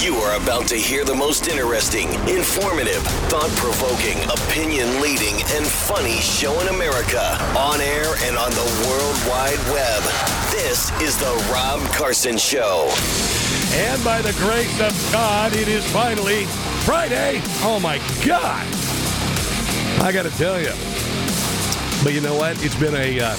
You are about to hear the most interesting, informative, thought provoking, opinion leading, and funny show in America on air and on the World Wide Web. This is The Rob Carson Show. And by the grace of God, it is finally Friday. Oh my God. I got to tell you. But you know what? It's been a. Uh,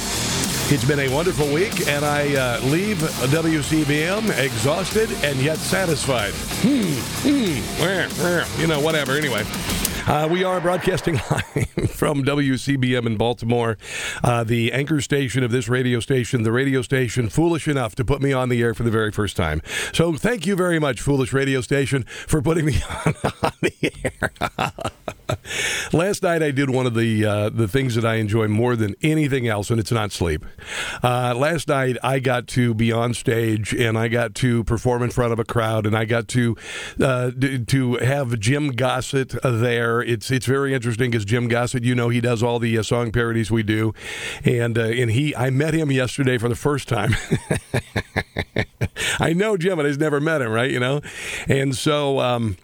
it's been a wonderful week, and I uh, leave WCBM exhausted and yet satisfied. Hmm, hmm, you know, whatever. Anyway, uh, we are broadcasting live from WCBM in Baltimore, uh, the anchor station of this radio station, the radio station foolish enough to put me on the air for the very first time. So thank you very much, foolish radio station, for putting me on, on the air. Last night I did one of the uh, the things that I enjoy more than anything else, and it's not sleep. Uh, last night I got to be on stage and I got to perform in front of a crowd, and I got to uh, d- to have Jim Gossett there. It's it's very interesting because Jim Gossett, you know, he does all the uh, song parodies we do, and uh, and he I met him yesterday for the first time. I know Jim, but I've never met him, right? You know, and so. Um,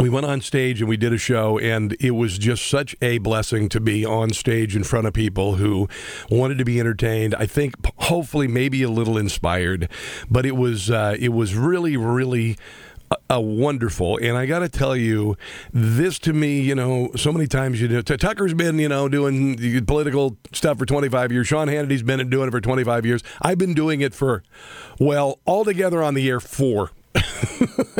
we went on stage and we did a show and it was just such a blessing to be on stage in front of people who wanted to be entertained i think hopefully maybe a little inspired but it was uh, it was really really a wonderful. And I got to tell you, this to me, you know, so many times you know, Tucker's been, you know, doing political stuff for 25 years. Sean Hannity's been doing it for 25 years. I've been doing it for, well, altogether on the air four.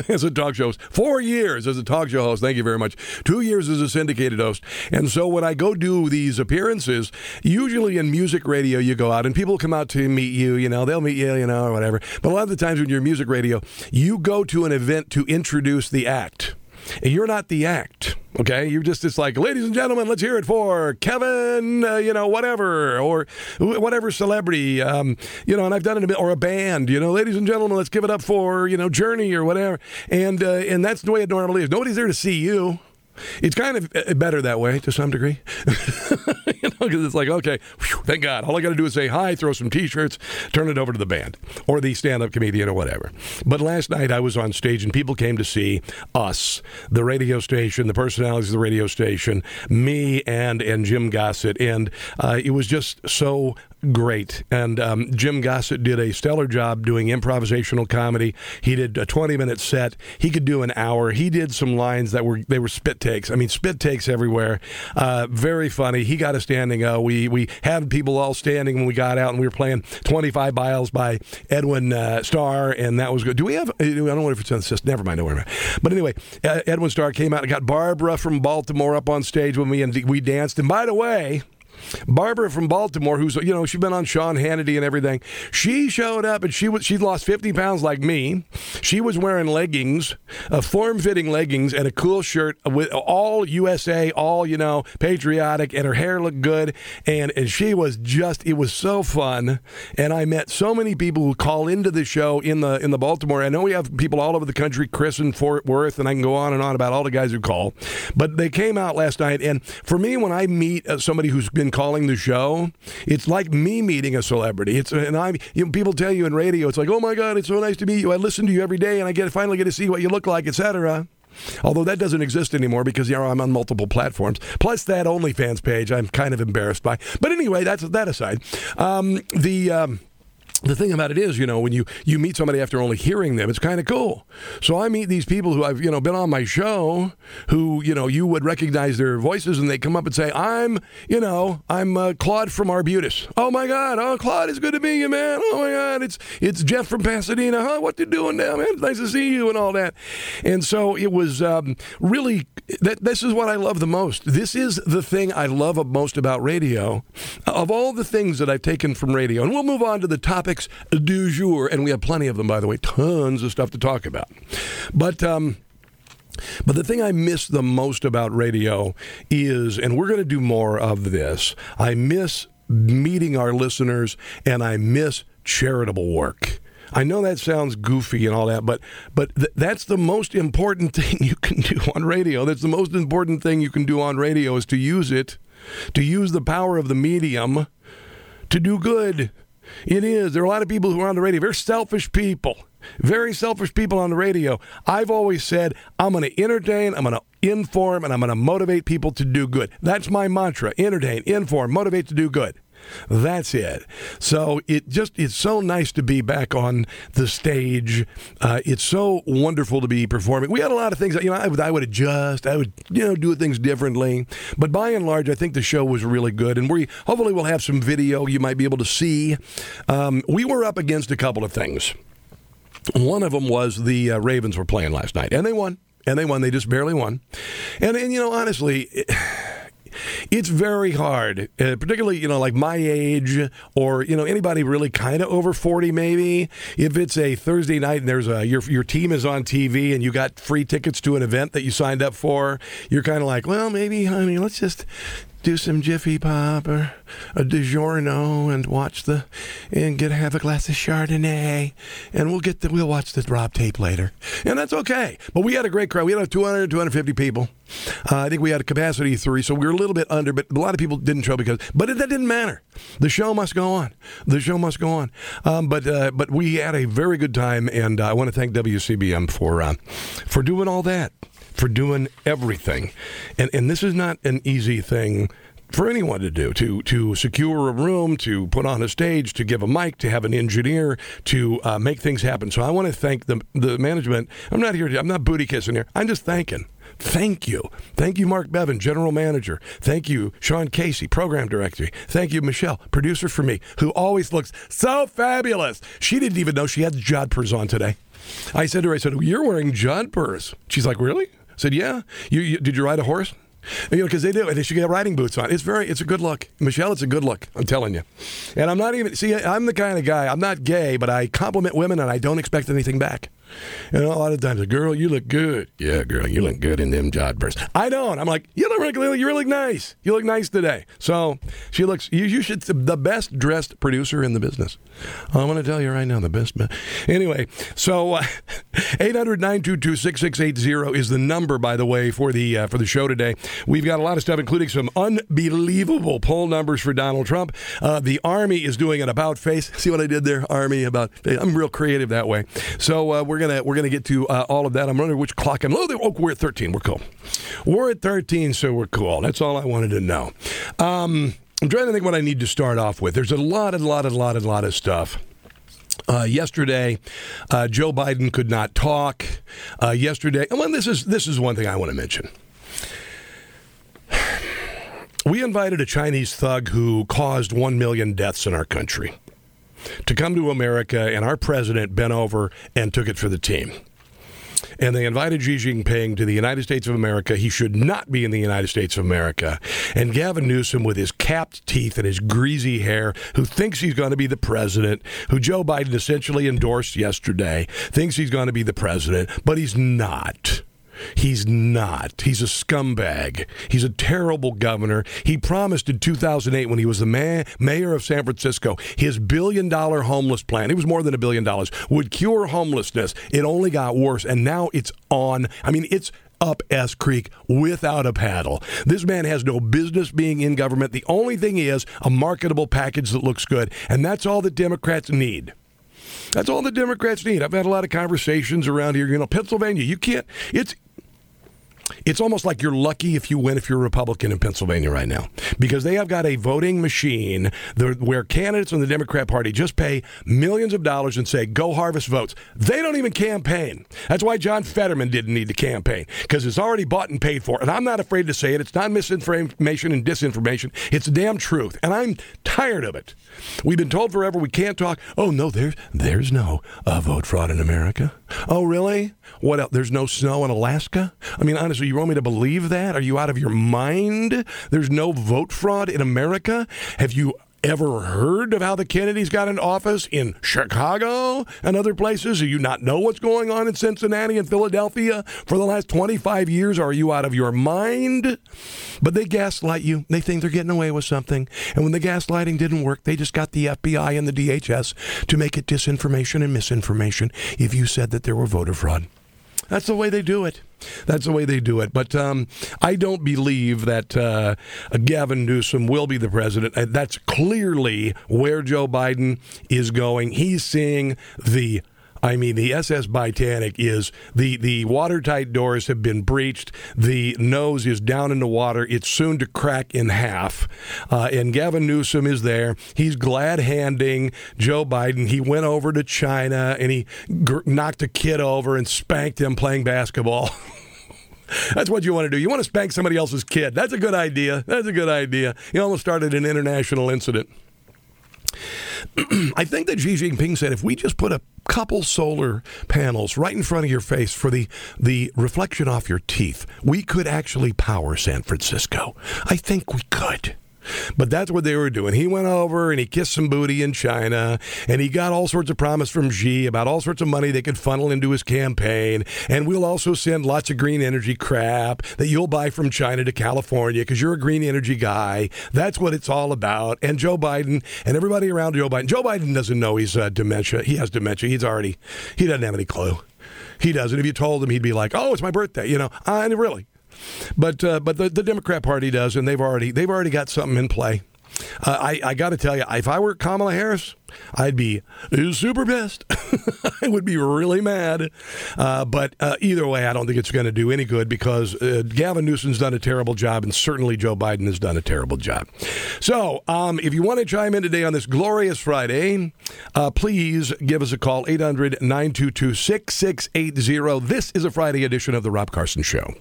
As a talk show host. Four years as a talk show host. Thank you very much. Two years as a syndicated host. And so when I go do these appearances, usually in music radio, you go out and people come out to meet you. You know, they'll meet you, you know, or whatever. But a lot of the times when you're music radio, you go to an event to introduce the act. And you're not the act. Okay, you're just it's like, ladies and gentlemen, let's hear it for Kevin, uh, you know, whatever or whatever celebrity, um, you know, and I've done it a bit, or a band, you know, ladies and gentlemen, let's give it up for you know Journey or whatever, and uh, and that's the way it normally is. Nobody's there to see you. It's kind of uh, better that way to some degree. you know, because it's like, okay, whew, thank God. All I got to do is say hi, throw some t shirts, turn it over to the band or the stand up comedian or whatever. But last night I was on stage and people came to see us, the radio station, the personalities of the radio station, me and, and Jim Gossett. And uh, it was just so great. And um, Jim Gossett did a stellar job doing improvisational comedy. He did a 20 minute set. He could do an hour. He did some lines that were they were spit takes. I mean, spit takes everywhere. Uh, very funny. He got a standing O. We we had people all standing when we got out, and we were playing 25 Miles by Edwin uh, Starr, and that was good. Do we have? I don't know if it's on the system. Never mind. Don't worry. about. But anyway, uh, Edwin Starr came out and got Barbara from Baltimore up on stage with me, and we danced. And by the way. Barbara from Baltimore, who's you know she's been on Sean Hannity and everything. She showed up and she was she lost fifty pounds like me. She was wearing leggings, a form fitting leggings, and a cool shirt with all USA, all you know patriotic, and her hair looked good. And and she was just it was so fun. And I met so many people who call into the show in the in the Baltimore. I know we have people all over the country, Chris in Fort Worth, and I can go on and on about all the guys who call. But they came out last night, and for me, when I meet uh, somebody who's been calling the show, it's like me meeting a celebrity. It's and I you know, people tell you in radio, it's like, oh my god, it's so nice to meet you. I listen to you every day, and I get finally get to see what you look like, etc. Although that doesn't exist anymore because you know I'm on multiple platforms. Plus that OnlyFans page, I'm kind of embarrassed by. But anyway, that's that aside. Um, the um, the thing about it is, you know, when you, you meet somebody after only hearing them, it's kind of cool. So I meet these people who I've, you know, been on my show who, you know, you would recognize their voices and they come up and say, I'm, you know, I'm uh, Claude from Arbutus. Oh my God. Oh, Claude, it's good to meet you, man. Oh my God. It's, it's Jeff from Pasadena. Huh? What you doing now, man? Nice to see you and all that. And so it was um, really, that, this is what I love the most. This is the thing I love most about radio. Of all the things that I've taken from radio, and we'll move on to the topic topics du jour, and we have plenty of them, by the way, tons of stuff to talk about. But um, but the thing I miss the most about radio is, and we're going to do more of this, I miss meeting our listeners and I miss charitable work. I know that sounds goofy and all that, but but th- that's the most important thing you can do on radio. That's the most important thing you can do on radio is to use it, to use the power of the medium to do good. It is. There are a lot of people who are on the radio, very selfish people. very selfish people on the radio. I've always said, I'm going to entertain, I'm going to inform, and I'm going to motivate people to do good. That's my mantra entertain, inform, motivate to do good. That's it. So it just it's so nice to be back on the stage. Uh, it's so wonderful to be performing. We had a lot of things that you know I would I would adjust. I would you know do things differently. But by and large, I think the show was really good. And we hopefully we'll have some video you might be able to see. Um, we were up against a couple of things. One of them was the uh, Ravens were playing last night, and they won. And they won. They just barely won. And and you know honestly. It, it's very hard, uh, particularly you know like my age or you know anybody really kind of over forty maybe. If it's a Thursday night and there's a your your team is on TV and you got free tickets to an event that you signed up for, you're kind of like, well, maybe honey, let's just do some Jiffy Pop or a DiGiorno and watch the and get have a glass of Chardonnay and we'll get the we'll watch the drop tape later and that's okay. But we had a great crowd. We had 200 250 people. Uh, I think we had a capacity of three, so we were a little bit under, but a lot of people didn't show because. But it, that didn't matter. The show must go on. The show must go on. Um, but uh, but we had a very good time, and uh, I want to thank WCBM for uh, for doing all that for doing everything. And and this is not an easy thing for anyone to do to to secure a room, to put on a stage, to give a mic, to have an engineer, to uh, make things happen. So I want to thank the the management. I'm not here. To, I'm not booty kissing here. I'm just thanking. Thank you. Thank you, Mark Bevan, General Manager. Thank you, Sean Casey, Program Director. Thank you, Michelle, producer for me, who always looks so fabulous. She didn't even know she had jodhpurs on today. I said to her, I said, You're wearing jodhpurs. She's like, Really? I said, Yeah. You, you, did you ride a horse? You know, because they do, and they should get riding boots on. It's very, it's a good look, Michelle. It's a good look. I'm telling you. And I'm not even. See, I'm the kind of guy. I'm not gay, but I compliment women, and I don't expect anything back. And a lot of times, girl, you look good. Yeah, girl, you look good in them jodhpurs. I don't. I'm like, you look really, you look nice. You look nice today. So she looks. You, you should the best dressed producer in the business. I'm going to tell you right now, the best. Anyway, so uh, 800 922 6680 is the number, by the way, for the uh, for the show today. We've got a lot of stuff, including some unbelievable poll numbers for Donald Trump. Uh, the Army is doing an about face. See what I did there, Army about. I'm real creative that way. So uh, we're gonna we're gonna get to uh, all of that. I'm wondering which clock I'm. Oh, oh, we're at 13. We're cool. We're at 13, so we're cool. That's all I wanted to know. Um, I'm trying to think what I need to start off with. There's a lot, a lot, a lot, a lot of stuff. Uh, yesterday, uh, Joe Biden could not talk. Uh, yesterday, well, this is this is one thing I want to mention. We invited a Chinese thug who caused one million deaths in our country to come to America, and our president bent over and took it for the team. And they invited Xi Jinping to the United States of America. He should not be in the United States of America. And Gavin Newsom, with his capped teeth and his greasy hair, who thinks he's going to be the president, who Joe Biden essentially endorsed yesterday, thinks he's going to be the president, but he's not. He's not. He's a scumbag. He's a terrible governor. He promised in 2008 when he was the ma- mayor of San Francisco, his billion dollar homeless plan, it was more than a billion dollars, would cure homelessness. It only got worse. And now it's on. I mean, it's up S Creek without a paddle. This man has no business being in government. The only thing is a marketable package that looks good. And that's all the Democrats need. That's all the Democrats need. I've had a lot of conversations around here. You know, Pennsylvania, you can't, it's it's almost like you're lucky if you win if you're a Republican in Pennsylvania right now because they have got a voting machine where candidates in the Democrat Party just pay millions of dollars and say, go harvest votes. They don't even campaign. That's why John Fetterman didn't need to campaign because it's already bought and paid for. And I'm not afraid to say it. It's not misinformation and disinformation. It's damn truth. And I'm tired of it. We've been told forever we can't talk. Oh, no, there's, there's no uh, vote fraud in America. Oh, really? What else? There's no snow in Alaska? I mean, honestly, you want me to believe that? Are you out of your mind? There's no vote fraud in America? Have you ever heard of how the Kennedys got in office in Chicago and other places? Do you not know what's going on in Cincinnati and Philadelphia for the last 25 years? Are you out of your mind? But they gaslight you. They think they're getting away with something. And when the gaslighting didn't work, they just got the FBI and the DHS to make it disinformation and misinformation if you said that there were voter fraud. That's the way they do it. That's the way they do it. But um, I don't believe that uh, Gavin Newsom will be the president. That's clearly where Joe Biden is going. He's seeing the I mean, the SS Titanic is the the watertight doors have been breached. The nose is down in the water. It's soon to crack in half. Uh, and Gavin Newsom is there. He's glad handing Joe Biden. He went over to China and he gr- knocked a kid over and spanked him playing basketball. That's what you want to do. You want to spank somebody else's kid. That's a good idea. That's a good idea. You almost started an international incident. I think that Xi Jinping said if we just put a couple solar panels right in front of your face for the, the reflection off your teeth, we could actually power San Francisco. I think we could. But that's what they were doing. He went over and he kissed some booty in China, and he got all sorts of promise from Xi about all sorts of money they could funnel into his campaign. And we'll also send lots of green energy crap that you'll buy from China to California because you're a green energy guy. That's what it's all about. And Joe Biden and everybody around Joe Biden. Joe Biden doesn't know he's uh, dementia. He has dementia. He's already, he doesn't have any clue. He doesn't. If you told him, he'd be like, "Oh, it's my birthday," you know. And really, but uh, but the, the Democrat Party does, and they've already they've already got something in play. Uh, I, I got to tell you, if I were Kamala Harris, I'd be super pissed. I would be really mad. Uh, but uh, either way, I don't think it's going to do any good because uh, Gavin Newsom's done a terrible job, and certainly Joe Biden has done a terrible job. So, um, if you want to chime in today on this glorious Friday, uh, please give us a call 800 922 6680. This is a Friday edition of The Rob Carson Show.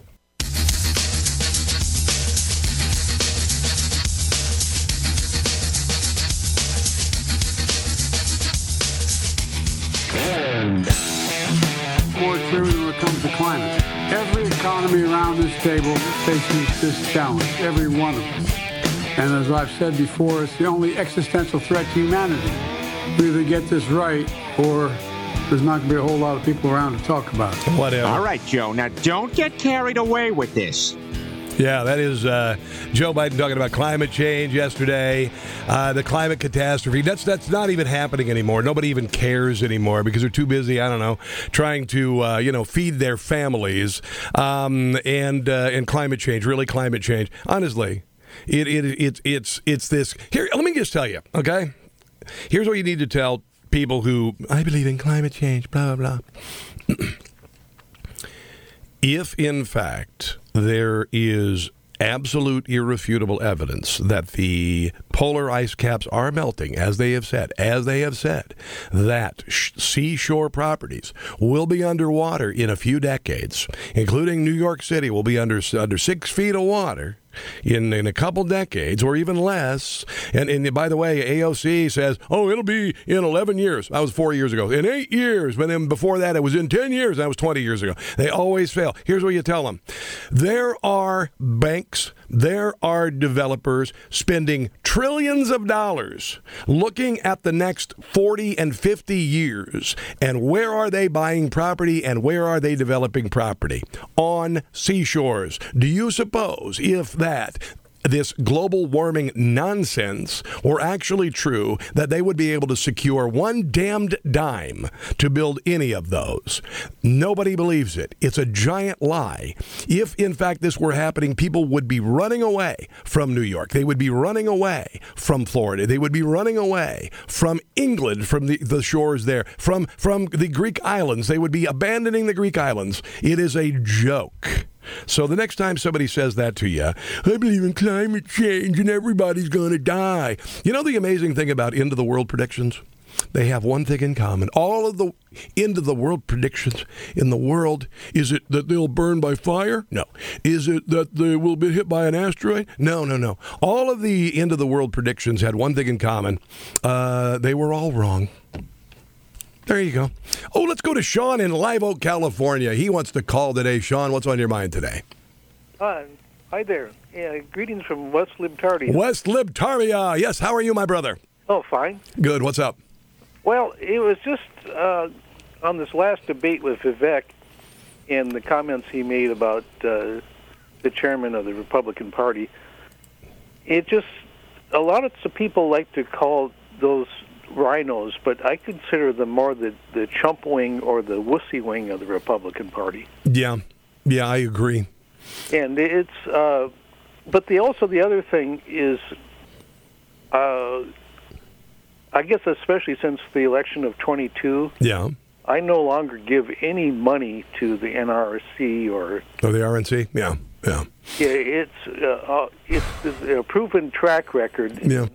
Every economy around this table faces this challenge, every one of us. And as I've said before, it's the only existential threat to humanity. We either get this right or there's not going to be a whole lot of people around to talk about it. Whatever. All right, Joe. Now don't get carried away with this. Yeah, that is uh, Joe Biden talking about climate change yesterday, uh, the climate catastrophe. That's that's not even happening anymore. Nobody even cares anymore because they're too busy. I don't know, trying to uh, you know feed their families um, and uh, and climate change. Really, climate change. Honestly, it, it it it's it's this. Here, let me just tell you. Okay, here's what you need to tell people who I believe in climate change. Blah blah blah. if in fact there is absolute irrefutable evidence that the polar ice caps are melting, as they have said, as they have said, that sh- seashore properties will be underwater in a few decades, including New York City will be under under six feet of water in, in a couple decades or even less. And, and by the way, AOC says, oh, it'll be in 11 years. That was four years ago. In eight years. But then before that, it was in 10 years. That was 20 years ago. They always fail. Here's what you tell them there are banks, there are developers spending trillions of dollars looking at the next 40 and 50 years. And where are they buying property and where are they developing property? On seashores. Do you suppose if that this global warming nonsense were actually true, that they would be able to secure one damned dime to build any of those. Nobody believes it. It's a giant lie. If, in fact, this were happening, people would be running away from New York. They would be running away from Florida. They would be running away from England, from the, the shores there, from, from the Greek islands. They would be abandoning the Greek islands. It is a joke. So the next time somebody says that to you, I believe in climate change and everybody's going to die. You know the amazing thing about end of the world predictions? They have one thing in common. All of the end of the world predictions in the world is it that they'll burn by fire? No. Is it that they will be hit by an asteroid? No, no, no. All of the end of the world predictions had one thing in common. Uh, they were all wrong. There you go. Oh, let's go to Sean in Live Oak, California. He wants to call today. Sean, what's on your mind today? Hi, hi there. Yeah, greetings from West Libtardia. West Libtardia. Yes, how are you, my brother? Oh, fine. Good. What's up? Well, it was just uh, on this last debate with Vivek and the comments he made about uh, the chairman of the Republican Party. It just a lot of people like to call those RINOs, but I consider them more the the chump wing or the wussy wing of the Republican Party. Yeah, yeah, I agree. And it's, uh, but the also the other thing is, uh, I guess especially since the election of twenty two. Yeah. I no longer give any money to the NRC or Oh, the RNC? Yeah, yeah, yeah, it's uh, uh, it's a proven track record yeah,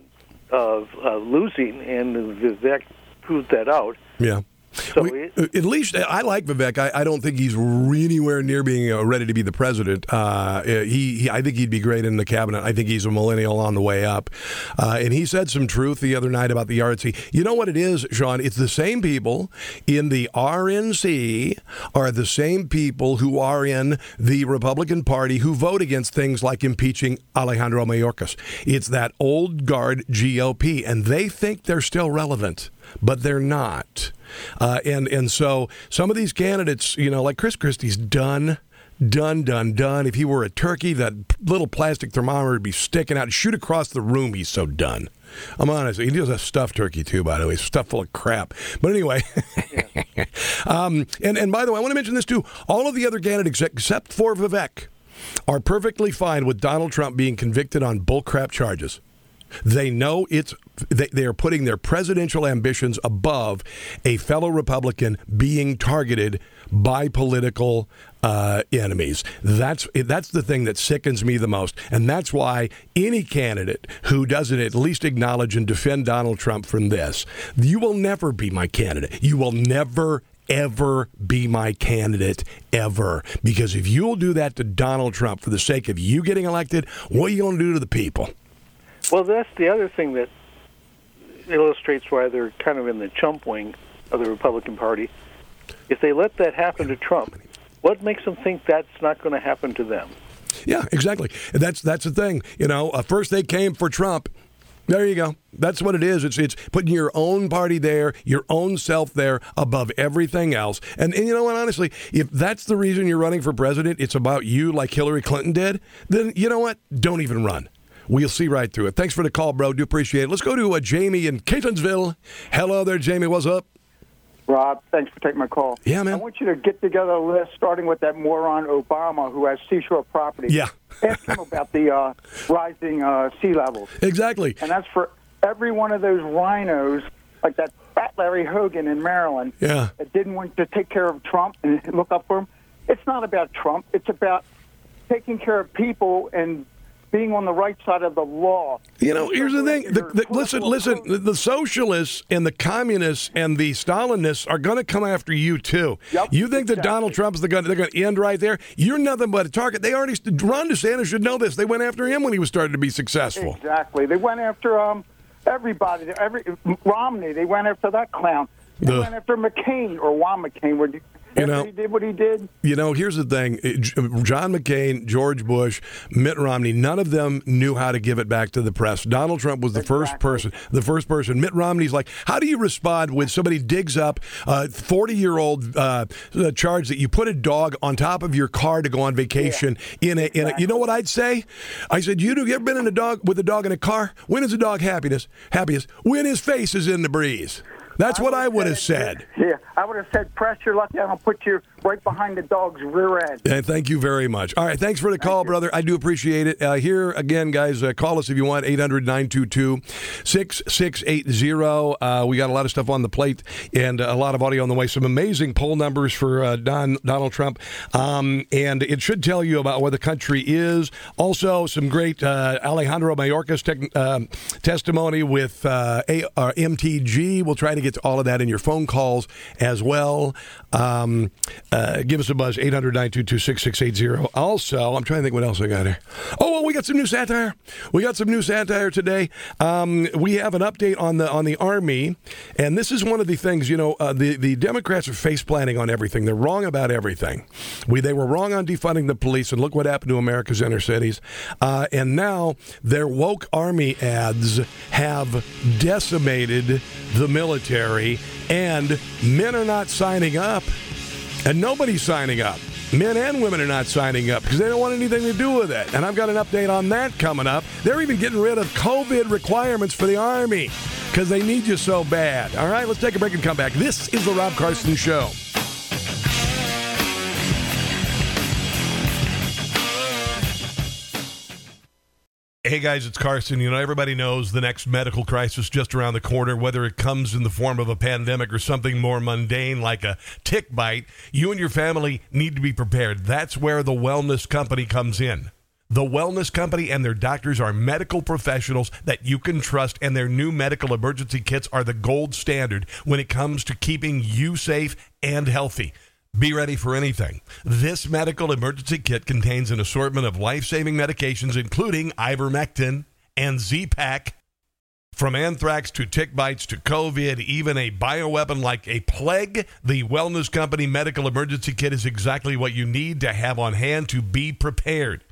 of uh, losing, and the Vivek proved that out. yeah. So We- at least I like Vivek. I, I don't think he's anywhere near being uh, ready to be the president. Uh, he, he, I think he'd be great in the cabinet. I think he's a millennial on the way up. Uh, and he said some truth the other night about the RNC. You know what it is, Sean? It's the same people in the RNC are the same people who are in the Republican Party who vote against things like impeaching Alejandro Mayorkas. It's that old guard GOP, and they think they're still relevant, but they're not. Uh, and and so some of these candidates, you know, like Chris Christie's done. Done, done, done. If he were a turkey, that little plastic thermometer would be sticking out, shoot across the room. He's so done. I'm honest. He does a stuffed turkey too, by the way, stuffed full of crap. But anyway, um, and and by the way, I want to mention this too. All of the other candidates, except for Vivek, are perfectly fine with Donald Trump being convicted on bullcrap charges. They know it's they, they are putting their presidential ambitions above a fellow Republican being targeted by political uh, enemies. That's that's the thing that sickens me the most, and that's why any candidate who doesn't at least acknowledge and defend Donald Trump from this, you will never be my candidate. You will never ever be my candidate ever because if you'll do that to Donald Trump for the sake of you getting elected, what are you going to do to the people? Well, that's the other thing that illustrates why they're kind of in the chump wing of the Republican Party. If they let that happen to Trump, what makes them think that's not going to happen to them? Yeah, exactly. That's that's the thing. You know, uh, first they came for Trump. There you go. That's what it is. It's it's putting your own party there, your own self there above everything else. And and you know what? Honestly, if that's the reason you're running for president, it's about you, like Hillary Clinton did. Then you know what? Don't even run. We'll see right through it. Thanks for the call, bro. Do appreciate it. Let's go to uh, Jamie in Catonsville. Hello there, Jamie. What's up? Rob, thanks for taking my call. Yeah, man. I want you to get together a list, starting with that moron Obama who has seashore property. Yeah. Ask him about the uh, rising uh, sea levels. Exactly. And that's for every one of those RINOs, like that fat Larry Hogan in Maryland, Yeah. that didn't want to take care of Trump and look up for him. It's not about Trump. It's about taking care of people and being on the right side of the law. You know, here's the thing. The, the, listen, listen. The, the socialists and the communists and the Stalinists are going to come after you too. Yep, you think that exactly. Donald Trump's the gun? They're going to end right there. You're nothing but a target. They already. Ron DeSantis should know this. They went after him when he was starting to be successful. Exactly. They went after um everybody. Every Romney. They went after that clown. They went after McCain or Juan McCain. Where You know- he did what he did. You know, here's the thing: John McCain, George Bush, Mitt Romney. None of them knew how to give it back to the press. Donald Trump was the first person. The first person. Mitt Romney's like, how do you respond when somebody digs up a 40 year old uh, uh, charge that you put a dog on top of your car to go on vacation in a in a? You know what I'd say? I said, you, you ever been in a dog with a dog in a car? When is a dog happiness happiest? When his face is in the breeze. That's what I would have said. Yeah, I would have said, "Press your luck down. I'll put you right behind the dog's rear end." And thank you very much. All right. Thanks for the call, brother. I do appreciate it. Uh, here again, guys, uh, call us if you want 800 922 6680. Uh, We got a lot of stuff on the plate and a lot of audio on the way. Some amazing poll numbers for uh, Don, Donald Trump. Um, and it should tell you about where the country is. Also, some great uh, Alejandro Mayorkas tec- um testimony with uh, A- uh, MTG. We'll try to get to all of that in your phone calls as well. Um, uh, give us a buzz, 800 922 6680. Also, I'm trying to think what else I got here. Oh, well, we got some new satire. We got some new satire today. Um, we have an update on the on the Army, and this is one of the things, you know, uh, the, the Democrats are face planting on everything. They're wrong about everything. We They were wrong on defunding the police, and look what happened to America's inner cities. Uh, and now their woke Army ads have decimated the military, and men are not signing up. And nobody's signing up. Men and women are not signing up because they don't want anything to do with it. And I've got an update on that coming up. They're even getting rid of COVID requirements for the Army because they need you so bad. All right, let's take a break and come back. This is The Rob Carson Show. Hey guys, it's Carson. You know, everybody knows the next medical crisis just around the corner, whether it comes in the form of a pandemic or something more mundane like a tick bite. You and your family need to be prepared. That's where the Wellness Company comes in. The Wellness Company and their doctors are medical professionals that you can trust, and their new medical emergency kits are the gold standard when it comes to keeping you safe and healthy. Be ready for anything. This medical emergency kit contains an assortment of life saving medications, including ivermectin and Z-Pak. From anthrax to tick bites to COVID, even a bioweapon like a plague, the Wellness Company Medical Emergency Kit is exactly what you need to have on hand to be prepared.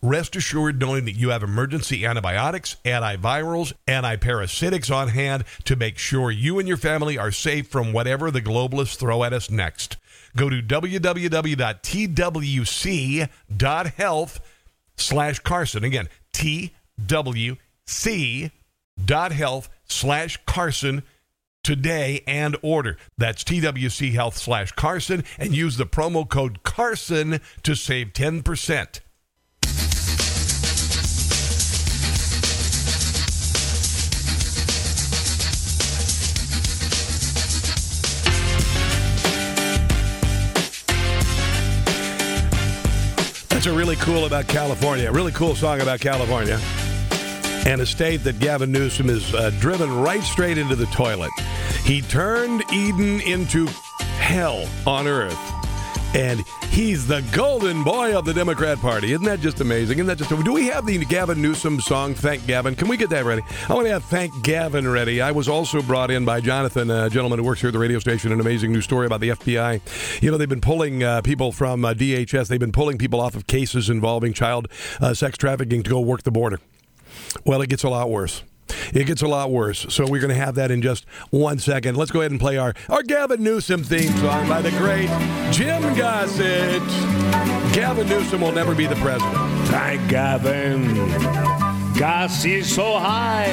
Rest assured knowing that you have emergency antibiotics, antivirals, antiparasitics on hand to make sure you and your family are safe from whatever the globalists throw at us next. Go to www.twc.health slash Carson. Again, twc.health slash Carson today and order. That's TWC Health slash Carson and use the promo code Carson to save 10%. That's a really cool about California. Really cool song about California. And a state that Gavin Newsom is uh, driven right straight into the toilet. He turned Eden into hell on earth. And he's the golden boy of the Democrat Party. Isn't that just amazing? Isn't that just do we have the Gavin Newsom song Thank Gavin? Can we get that ready? I want to have Thank Gavin ready. I was also brought in by Jonathan, a gentleman who works here at the radio station, an amazing new story about the FBI. You know, they've been pulling uh, people from uh, DHS, they've been pulling people off of cases involving child uh, sex trafficking to go work the border. Well, it gets a lot worse. It gets a lot worse. So we're going to have that in just one second. Let's go ahead and play our, our Gavin Newsom theme song by the great Jim Gossett. Gavin Newsom will never be the president. Thank Gavin. Gas is so high.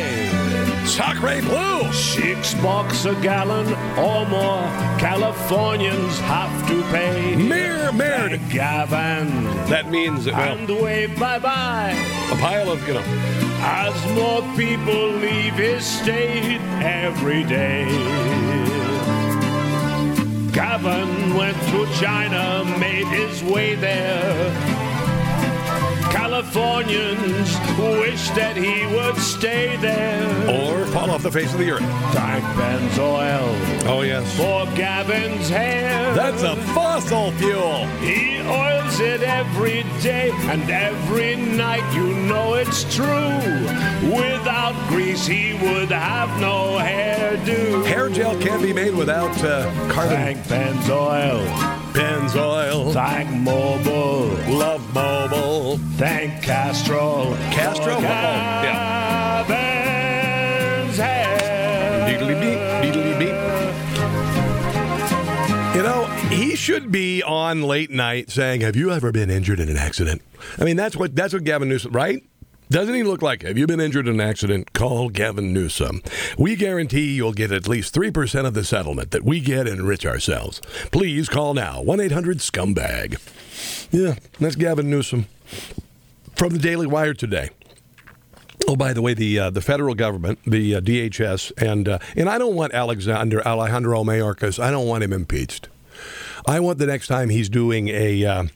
Sacre Blue. Six bucks a gallon or more. Californians have to pay. Mere, mere. Gavin. That means well, And wave bye bye. a pile of, you know, As more people leave his state every day. Gavin went to China, made his way there. Californians wish that he would stay there. or fall off the face of the earth. Thank Pennzoil Oh, yes. for Gavin's hair. That's a fossil fuel. He oils it every day and every night. You know it's true. Without grease, he would have no hairdo. Hair gel can't be made without uh, carbon. Thank Pennzoil. Pennzoil. Thank Mobil. Love Mobil. Thank Castrol. Castro? For Oh, yeah. Beep, beep. You know, he should be on late night saying, "Have you ever been injured in an accident?" I mean, that's what that's what Gavin Newsom, right? Doesn't he look like? Have you been injured in an accident? Call Gavin Newsom. We guarantee you'll get at least 3% of the settlement that we get and enrich ourselves. Please call now 1 800 Scumbag. Yeah, that's Gavin Newsom from the Daily Wire today. Oh, by the way, the uh, the federal government, the uh, DHS, and uh, and I don't want Alexander Alejandro Mayorkas. I don't want him impeached. I want the next time he's doing a.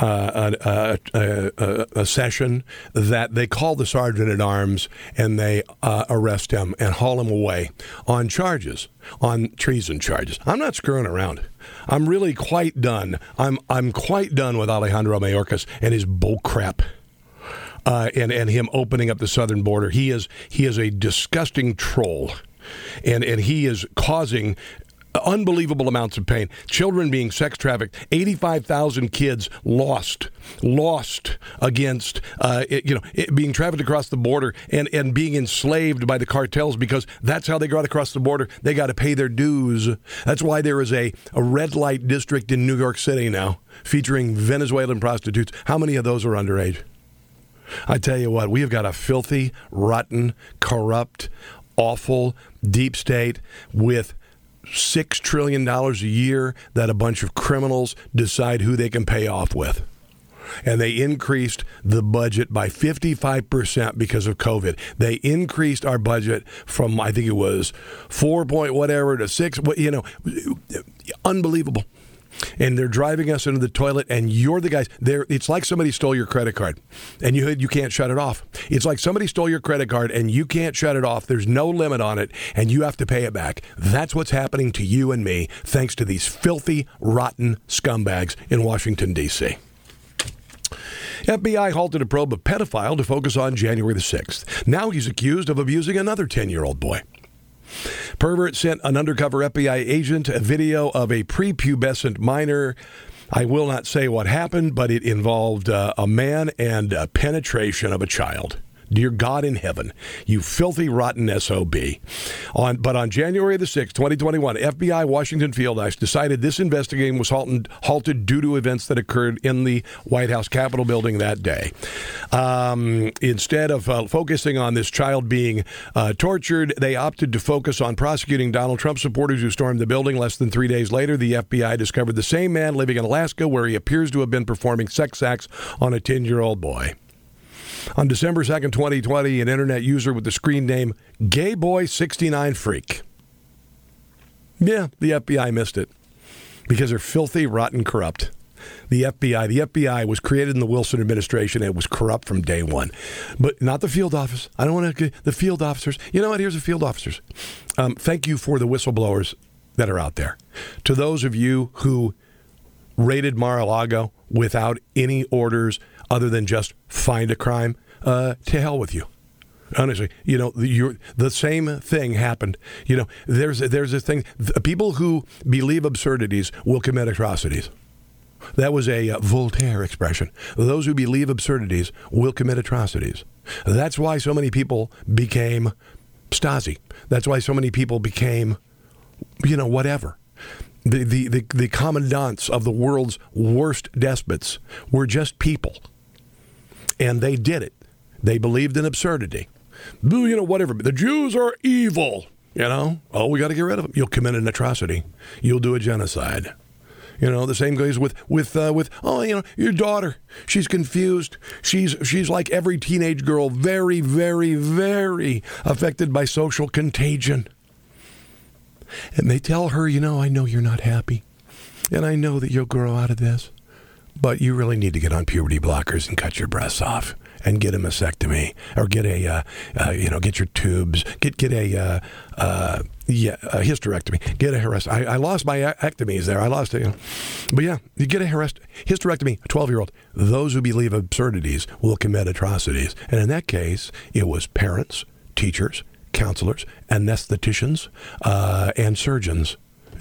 Uh, uh, a, a, a, a session that they call the sergeant at arms and they uh, arrest him and haul him away on charges, on treason charges. I'm not screwing around. I'm really quite done. I'm I'm quite done with Alejandro Mayorkas and his bullcrap uh, and and him opening up the southern border. He is he is a disgusting troll, and and he is causing unbelievable amounts of pain. Children being sex trafficked. Eighty-five thousand kids lost, lost against uh, it, you know being trafficked across the border and and being enslaved by the cartels because that's how they got across the border. They got to pay their dues. That's why there is a a red light district in New York City now featuring Venezuelan prostitutes. How many of those are underage? I tell you what, we have got a filthy, rotten, corrupt, awful deep state with six trillion dollars a year that a bunch of criminals decide who they can pay off with. and they increased the budget by 55% because of COVID. They increased our budget from, I think it was 4 point whatever to 6, you know, unbelievable and they're driving us into the toilet and you're the guys there it's like somebody stole your credit card and you you can't shut it off it's like somebody stole your credit card and you can't shut it off there's no limit on it and you have to pay it back that's what's happening to you and me thanks to these filthy rotten scumbags in Washington D.C. FBI halted a probe of pedophile to focus on January the 6th. Now he's accused of abusing another 10 year old boy. Pervert sent an undercover FBI agent a video of a prepubescent minor. I will not say what happened, but it involved uh, a man and a penetration of a child. Dear God in heaven, you filthy, rotten SOB. On, but on January the 6th, 2021, FBI Washington Field House decided this investigation was halted, halted due to events that occurred in the White House Capitol building that day. Um, instead of uh, focusing on this child being uh, tortured, they opted to focus on prosecuting Donald Trump supporters who stormed the building. Less than three days later, the FBI discovered the same man living in Alaska where he appears to have been performing sex acts on a 10 year old boy. On December 2nd, 2020, an internet user with the screen name GayBoy69Freak. Yeah, the FBI missed it because they're filthy, rotten, corrupt. The FBI. The FBI was created in the Wilson administration and it was corrupt from day one, but not the field office. I don't want to the field officers. You know what? Here's the field officers. Um, thank you for the whistleblowers that are out there. To those of you who raided Mar-a-Lago without any orders, other than just find a crime, uh, to hell with you. Honestly, you know, the, the same thing happened. You know, there's there's a thing. People who believe absurdities will commit atrocities. That was a uh, Voltaire expression. Those who believe absurdities will commit atrocities. That's why so many people became Stasi. That's why so many people became, you know, whatever. The, the, the, the commandants of the world's worst despots were just people and they did it. They believed in absurdity. You know, whatever. The Jews are evil. You know, oh, we got to get rid of them. You'll commit an atrocity. You'll do a genocide. You know, the same goes with with uh, with oh, you know, your daughter. She's confused. She's she's like every teenage girl, very, very, very affected by social contagion. And they tell her, you know, I know you're not happy, and I know that you'll grow out of this. But you really need to get on puberty blockers and cut your breasts off and get a mastectomy or get a uh, uh, you know get your tubes get get a uh, uh yeah a hysterectomy get a hysterectomy. I, I, lost my ectomies there I lost it you know. but yeah you get a hysterectomy a 12 year old those who believe absurdities will commit atrocities and in that case it was parents teachers counselors anestheticians uh, and surgeons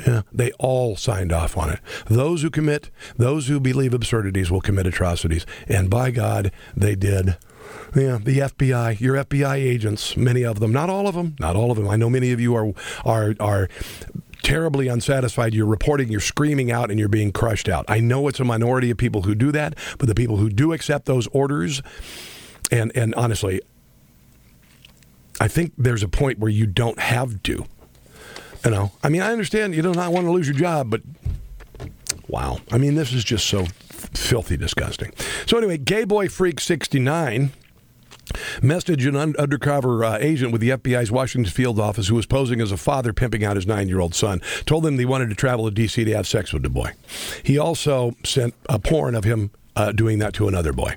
yeah, they all signed off on it. Those who commit, those who believe absurdities will commit atrocities. And by God, they did. Yeah, the FBI, your FBI agents, many of them, not all of them, not all of them. I know many of you are are are terribly unsatisfied. You're reporting, you're screaming out, and you're being crushed out. I know it's a minority of people who do that, but the people who do accept those orders, and and honestly, I think there's a point where you don't have to. You know, I mean, I understand you do not want to lose your job, but wow. I mean, this is just so filthy disgusting. So anyway, Gay Boy Freak 69 messaged an un- undercover uh, agent with the FBI's Washington field office who was posing as a father pimping out his nine-year-old son. Told them he wanted to travel to D.C. to have sex with the boy. He also sent a porn of him uh, doing that to another boy.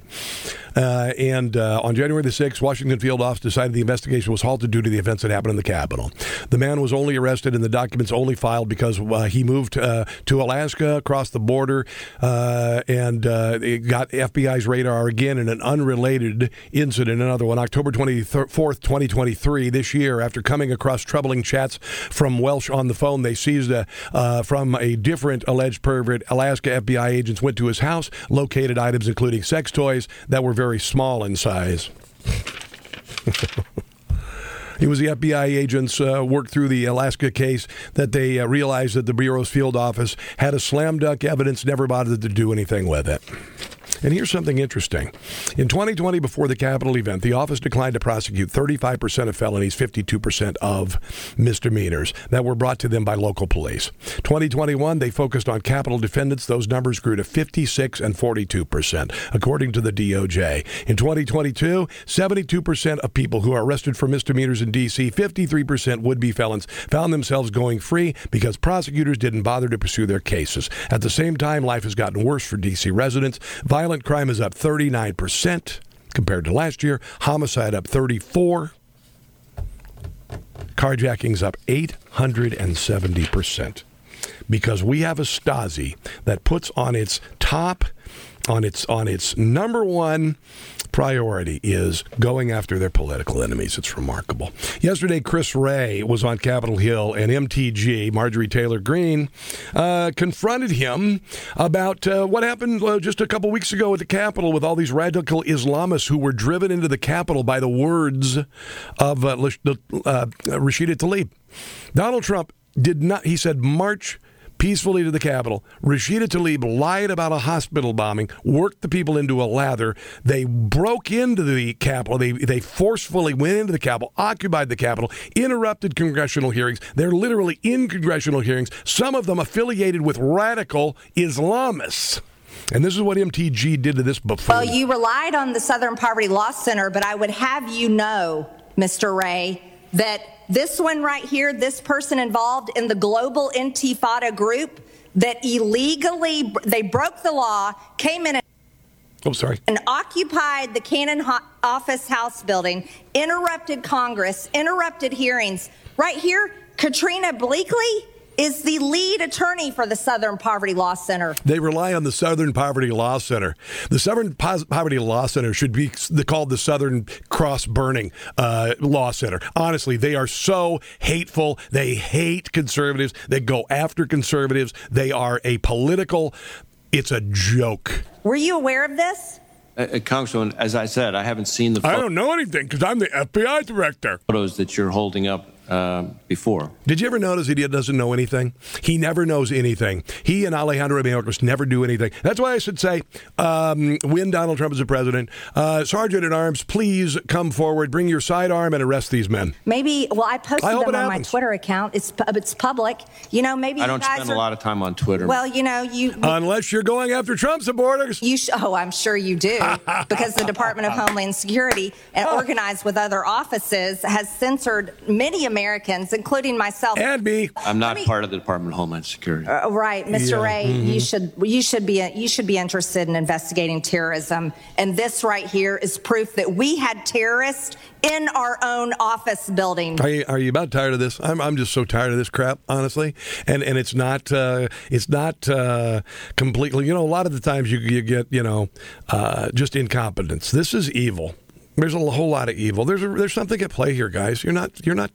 Uh, and uh, on January the 6th, Washington Field Office decided the investigation was halted due to the events that happened in the Capitol. The man was only arrested and the documents only filed because uh, he moved uh, to Alaska, across the border, uh, and uh, it got FBI's radar again in an unrelated incident. Another one, October 24th, 2023, this year, after coming across troubling chats from Welsh on the phone, they seized a, from a different alleged pervert. Alaska FBI agents went to his house, located items including sex toys that were very small in size. It was the FBI agents uh, worked through the Alaska case that they uh, realized that the Bureau's field office had a slam dunk evidence, never bothered to do anything with it. And here's something interesting. In 2020, before the Capitol event, the office declined to prosecute 35% of felonies, 52% of misdemeanors that were brought to them by local police. 2021, they focused on Capitol defendants. Those numbers grew to 56 and 42%, according to the DOJ. In 2022, 72% of people who are arrested for misdemeanors in D.C., 53% would be felons, found themselves going free because prosecutors didn't bother to pursue their cases. At the same time, life has gotten worse for D.C. residents. Violent crime is up 39% compared to last year. Homicide up 34. Carjackings up 870% because we have a Stasi that puts on its top on its on its number one priority is going after their political enemies. It's remarkable. Yesterday, Chris Wray was on Capitol Hill, and MTG Marjorie Taylor Greene uh, confronted him about uh, what happened uh, just a couple weeks ago at the Capitol with all these radical Islamists who were driven into the Capitol by the words of uh, uh, Rashida Tlaib. Donald Trump did not. He said march peacefully to the Capitol. Rashida Tlaib lied about a hospital bombing, worked the people into a lather. They broke into the Capitol. They, they forcefully went into the Capitol, occupied the Capitol, interrupted congressional hearings. They're literally in congressional hearings, some of them affiliated with radical Islamists. And this is what MTG did to this before. Well, you relied on the Southern Poverty Law Center, but I would have you know, Mr. Wray, that this one right here, this person involved in the global intifada group that illegally, they broke the law, came in Oh, sorry. And occupied the Cannon office house building, interrupted Congress, interrupted hearings. Right here, Katrina Bleakley is the lead attorney for the Southern Poverty Law Center. They rely on the Southern Poverty Law Center. The Southern Poverty Law Center should be called the Southern Cross Burning uh, Law Center. Honestly, they are so hateful. They hate conservatives. They go after conservatives. They are a political. It's a joke. Were you aware of this? Uh, uh Congressman, as I said, I haven't seen the. Photos. I don't know anything because I'm the FBI director. Photos that you're holding up uh, before. Did you ever notice that he doesn't know anything? He never knows anything. He and Alejandro Mayorkas never do anything. That's why I should say, um, when Donald Trump is a president, uh, Sergeant at Arms, please come forward, bring your sidearm, and arrest these men. Maybe. Well, I posted I them on happens. my Twitter account. It's it's public. You know, maybe I don't spend are, a lot of time on Twitter. Well, you know, you unless you're going after Trump supporters. You sh- oh, I'm sure you do, because the Department of Homeland Security, and organized with other offices, has censored many Americans, including including myself and me. I'm not me, part of the Department of Homeland Security. Uh, right, Mr. Yeah. Wray, mm-hmm. you should you should be you should be interested in investigating terrorism, and this right here is proof that we had terrorists in our own office building. Are you, are you about tired of this? I'm, I'm just so tired of this crap, honestly. And and it's not uh, it's not uh, completely. You know, a lot of the times you you get you know uh, just incompetence. This is evil. There's a whole lot of evil. There's a, there's something at play here, guys. You're not you're not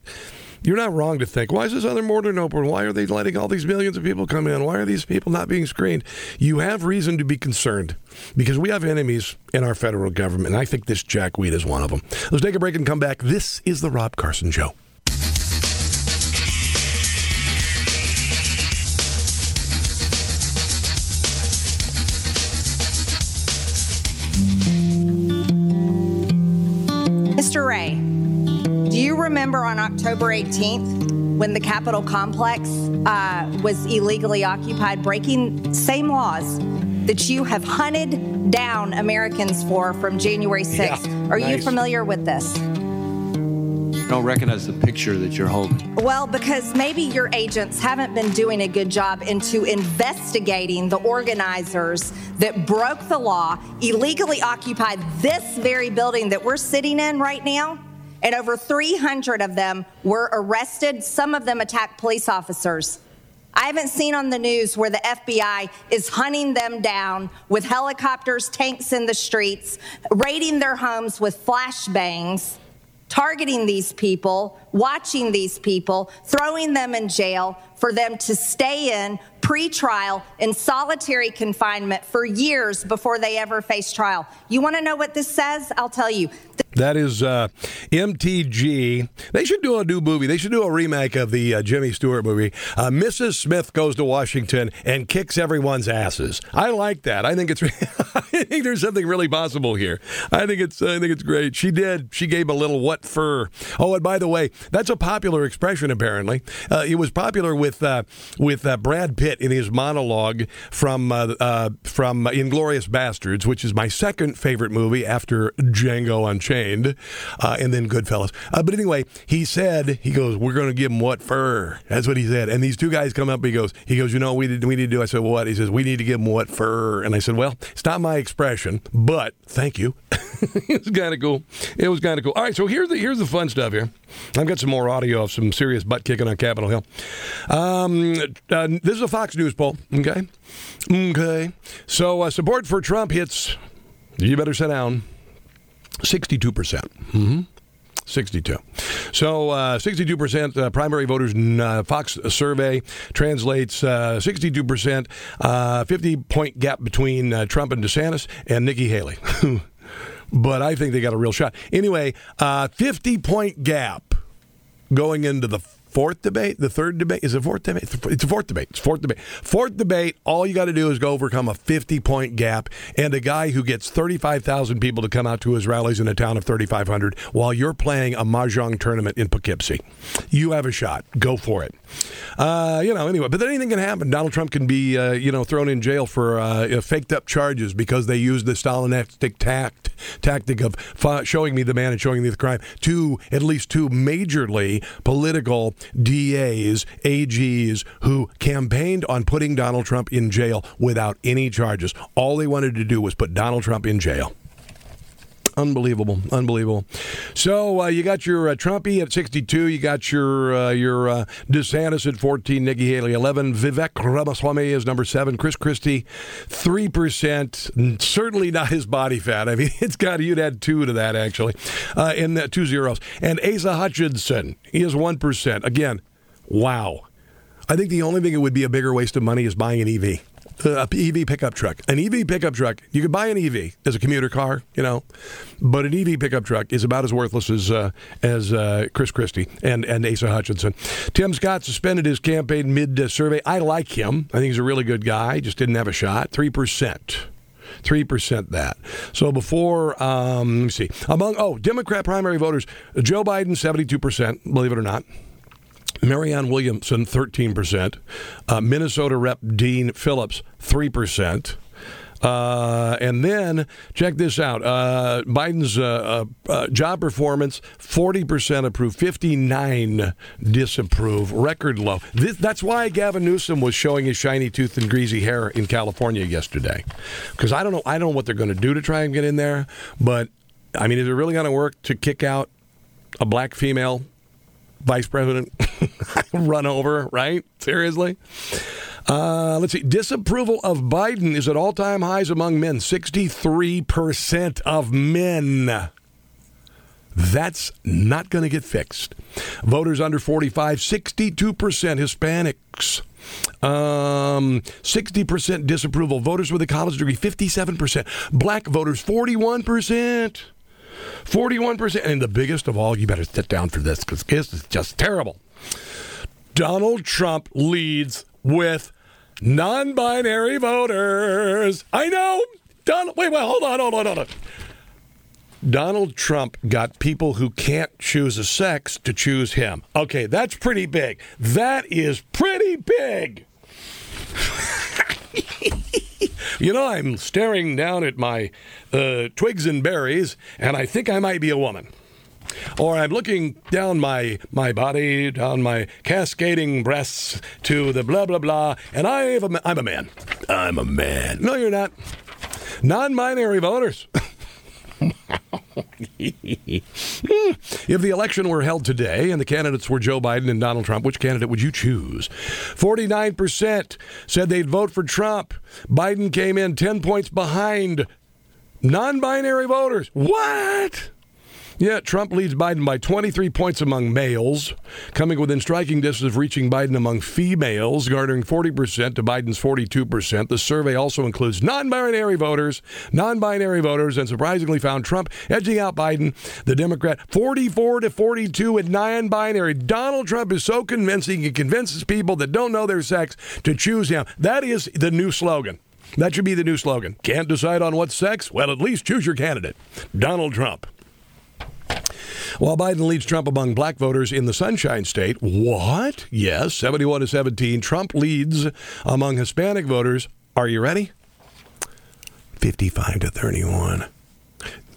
you're not wrong to think, why is this other border open? Why are they letting all these millions of people come in? Why are these people not being screened? You have reason to be concerned because we have enemies in our federal government. And I think this jackweed is one of them. Let's take a break and come back. This is The Rob Carson Show. Mr. Wray, do you remember on October 18th when the Capitol complex uh, was illegally occupied, breaking same laws that you have hunted down Americans for from January 6th? Yeah, Are nice. you familiar with this? Don't recognize the picture that you're holding. Well, because maybe your agents haven't been doing a good job into investigating the organizers that broke the law, illegally occupied this very building that we're sitting in right now and over 300 of them were arrested. Some of them attacked police officers. I haven't seen on the news where the FBI is hunting them down with helicopters, tanks in the streets, raiding their homes with flashbangs, targeting these people, watching these people, throwing them in jail for them to stay in pre-trial in solitary confinement for years before they ever face trial. You want to know what this says? I'll tell you. That is uh, MTG. They should do a new movie. They should do a remake of the uh, Jimmy Stewart movie. Uh, Mrs. Smith goes to Washington and kicks everyone's asses. I like that. I think it's. I think there's something really possible here. I think it's. I think it's great. She did. She gave a little what for. Oh, and by the way, that's a popular expression. Apparently, uh, it was popular with uh, with uh, Brad Pitt in his monologue from from Inglourious Basterds, which is my second favorite movie after Django Unchained uh, and then Goodfellas. Uh, but anyway, he said, he goes, we're going to give him what fur? That's what he said. And these two guys come up. He goes, he goes, you know, we did, we need to do. I said, well, what? He says, we need to give him what fur? And I said, well, it's not my expression, but thank you. it was kind of cool. It was kind of cool. All right, so here's the here's the fun stuff here. I've got some more audio of some serious butt kicking on Capitol Hill. Um, uh, this is a Fox News poll. Okay, okay. So uh, support for Trump hits. You better sit down. 62%. percent mm-hmm. 62. So, uh, 62% uh, primary voters uh, Fox survey translates 62%, uh, 50 point gap between uh, Trump and DeSantis and Nikki Haley. but I think they got a real shot. Anyway, uh, 50 point gap going into the fourth debate, the third debate is a fourth debate. It's a fourth debate. It's fourth debate. Fourth debate. All you got to do is go overcome a fifty-point gap, and a guy who gets thirty-five thousand people to come out to his rallies in a town of thirty-five hundred while you're playing a mahjong tournament in Poughkeepsie. You have a shot. Go for it. Uh, you know, anyway, but then anything can happen. Donald Trump can be, uh, you know, thrown in jail for uh, faked up charges because they used the Stalinistic tact tactic of showing me the man and showing me the crime to at least two majorly political DAs, AGs who campaigned on putting Donald Trump in jail without any charges. All they wanted to do was put Donald Trump in jail. Unbelievable, unbelievable. So uh, you got your uh, Trumpy at 62. You got your uh, your uh, DeSantis at 14. Nikki Haley 11. Vivek Ramaswamy is number seven. Chris Christie three percent. Certainly not his body fat. I mean, it's got you'd add two to that actually, uh, in two zeros. And Asa Hutchinson he is one percent. Again, wow. I think the only thing it would be a bigger waste of money is buying an EV a EV pickup truck. An EV pickup truck, you could buy an EV as a commuter car, you know, but an EV pickup truck is about as worthless as uh, as uh, Chris Christie and, and Asa Hutchinson. Tim Scott suspended his campaign mid survey. I like him. I think he's a really good guy. Just didn't have a shot. 3%. 3% that. So before, um, let me see. Among, oh, Democrat primary voters, Joe Biden, 72%, believe it or not. Marianne Williamson, 13%. Uh, Minnesota Rep Dean Phillips, 3%. Uh, and then check this out: uh, Biden's uh, uh, uh job performance, forty percent approve, fifty-nine disapprove, record low. This, that's why Gavin Newsom was showing his shiny tooth and greasy hair in California yesterday, because I don't know, I don't know what they're going to do to try and get in there, but I mean, is it really going to work to kick out a black female vice president run over, right? Seriously? Uh, let's see. Disapproval of Biden is at all time highs among men 63% of men. That's not going to get fixed. Voters under 45, 62% Hispanics. Um, 60% disapproval. Voters with a college degree, 57%. Black voters, 41%. 41%. And the biggest of all, you better sit down for this because this is just terrible. Donald Trump leads with non binary voters. I know. Donald, wait, wait, hold on, hold on, hold on. Donald Trump got people who can't choose a sex to choose him. Okay, that's pretty big. That is pretty big. you know, I'm staring down at my uh, twigs and berries, and I think I might be a woman. Or I'm looking down my, my body, down my cascading breasts to the blah, blah, blah, and I I'm a man. I'm a man. No, you're not. Non binary voters. if the election were held today and the candidates were Joe Biden and Donald Trump, which candidate would you choose? 49% said they'd vote for Trump. Biden came in 10 points behind non binary voters. What? Yeah, Trump leads Biden by 23 points among males, coming within striking distance of reaching Biden among females, garnering 40% to Biden's 42%. The survey also includes non binary voters, non binary voters, and surprisingly found Trump edging out Biden, the Democrat, 44 to 42 and non binary. Donald Trump is so convincing, he convinces people that don't know their sex to choose him. That is the new slogan. That should be the new slogan. Can't decide on what sex? Well, at least choose your candidate. Donald Trump. While Biden leads Trump among black voters in the Sunshine State, what? Yes, 71 to 17. Trump leads among Hispanic voters. Are you ready? 55 to 31.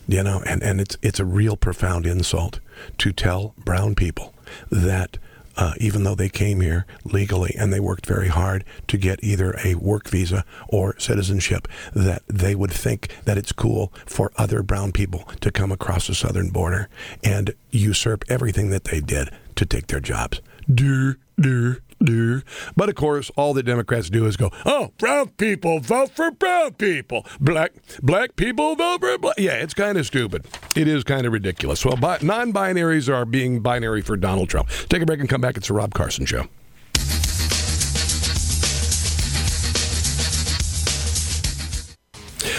You know, and, and it's it's a real profound insult to tell brown people that uh, even though they came here legally and they worked very hard to get either a work visa or citizenship, that they would think that it's cool for other brown people to come across the southern border and usurp everything that they did to take their jobs. Dur, dur, dur. But of course, all the Democrats do is go, "Oh, brown people vote for brown people. Black black people vote for black." Yeah, it's kind of stupid. It is kind of ridiculous. Well, bi- non-binaries are being binary for Donald Trump. Take a break and come back. It's the Rob Carson Show.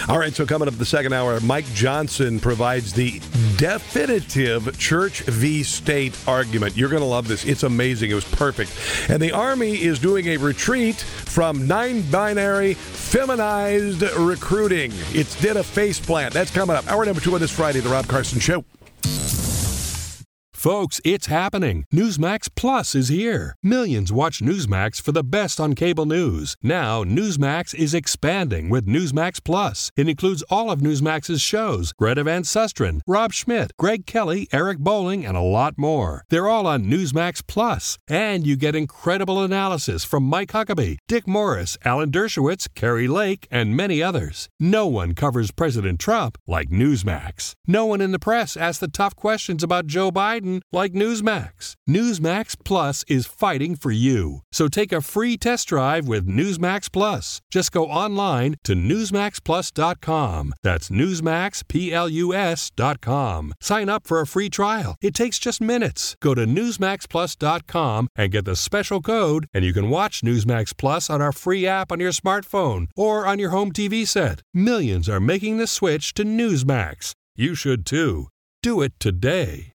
All right, so coming up the second hour, Mike Johnson provides the definitive church v state argument. You're going to love this. It's amazing. It was perfect. And the Army is doing a retreat from nine binary feminized recruiting. It's did a face plant. That's coming up. Hour number two on this Friday, The Rob Carson Show. Folks, it's happening. Newsmax Plus is here. Millions watch Newsmax for the best on cable news. Now, Newsmax is expanding with Newsmax Plus. It includes all of Newsmax's shows Greta Van Susteren, Rob Schmitt, Greg Kelly, Eric Bolling, and a lot more. They're all on Newsmax Plus. And you get incredible analysis from Mike Huckabee, Dick Morris, Alan Dershowitz, Kari Lake, and many others. No one covers President Trump like Newsmax. No one in the press asks the tough questions about Joe Biden like Newsmax. Newsmax Plus is fighting for you. So take a free test drive with Newsmax Plus. Just go online to NewsmaxPlus.com. That's NewsmaxPlus.com. Sign up for a free trial. It takes just minutes. Go to NewsmaxPlus.com and get the special code, and you can watch Newsmax Plus on our free app on your smartphone or on your home TV set. Millions are making the switch to Newsmax. You should too. Do it today.